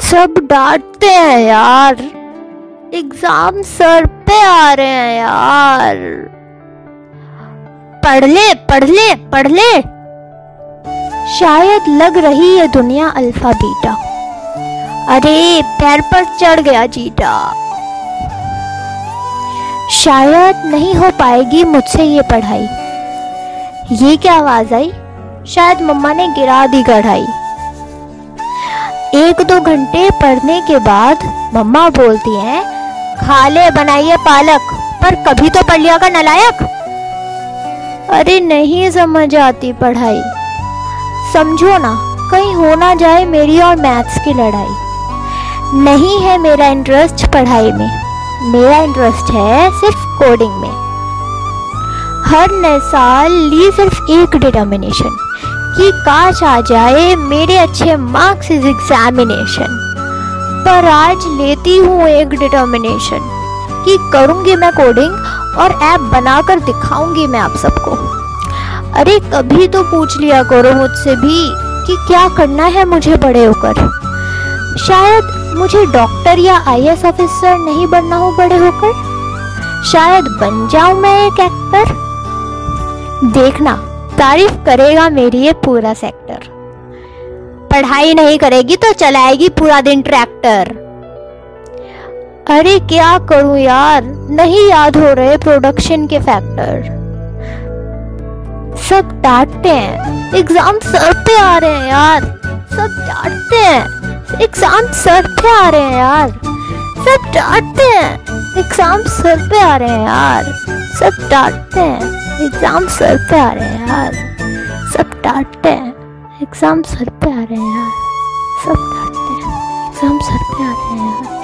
सब डांटते हैं यार। एग्ज़ाम सर पे आ रहे हैं यार। पढ़ ले पढ़ ले पढ़ ले। शायद लग रही है दुनिया अल्फ़ा, बीटा। अरे, पैर पर चढ़ गया जीटा। शायद नहीं हो पाएगी मुझसे ये पढ़ाई। ये क्या आवाज़ आई? शायद मम्मा ने गिरा दी कढ़ाई एक दो घंटे पढ़ने के बाद मम्मा बोलती हैं, खा ले, बनाइए पालक, पर कभी तो पढ़ लिया का नलायक? अरे नहीं समझ आती पढ़ाई। समझो ना, कहीं हो ना जाए मेरी और मैथ्स की लड़ाई। नहीं है मेरा इंटरेस्ट पढ़ाई में। मेरा इंटरेस्ट है सिर्फ़ कोडिंग में। हर नए साल ली सिर्फ़ एक डिटर्मिनेशन कि काश आ जाए मेरे अच्छे मार्क्स इस एग्जामिनेशन पर आज लेती हूँ एक डिटर्मिनेशन कि करूँगी मैं कोडिंग और ऐप बनाकर दिखाऊँगी मैं आप सबको। अरे कभी तो पूछ लिया करो मुझसे भी कि क्या करना है मुझे बड़े होकर। शायद मुझे डॉक्टर या आईएएस ऑफिसर नहीं बनना हो बड़े होकर। शायद बन जाऊँ मैं एक एक्टर देखना तारीफ़ करेगा मेरी ये पूरा सेक्टर पढ़ाई नहीं करेगी तो चलाएगी पूरा दिन ट्रैक्टर अरे क्या करूँ यार, नहीं याद हो रहे प्रोडक्शन के फैक्टर सब डांटते हैं एग्ज़ाम सर पे आ रहे हैं यार। सब डांटते हैं एग्ज़ाम सर पे आ रहे हैं यार। सब डांटते हैं एग्ज़ाम सर पे आ रहे हैं यार। सब डांटते हैं। एग्ज़ाम सर पे आ रहे हैं यार। सब डांटते हैं। एग्ज़ाम सर पे आ रहे हैं यार। सब डांटते हैं। एग्ज़ाम सर पे आ रहे हैं यार।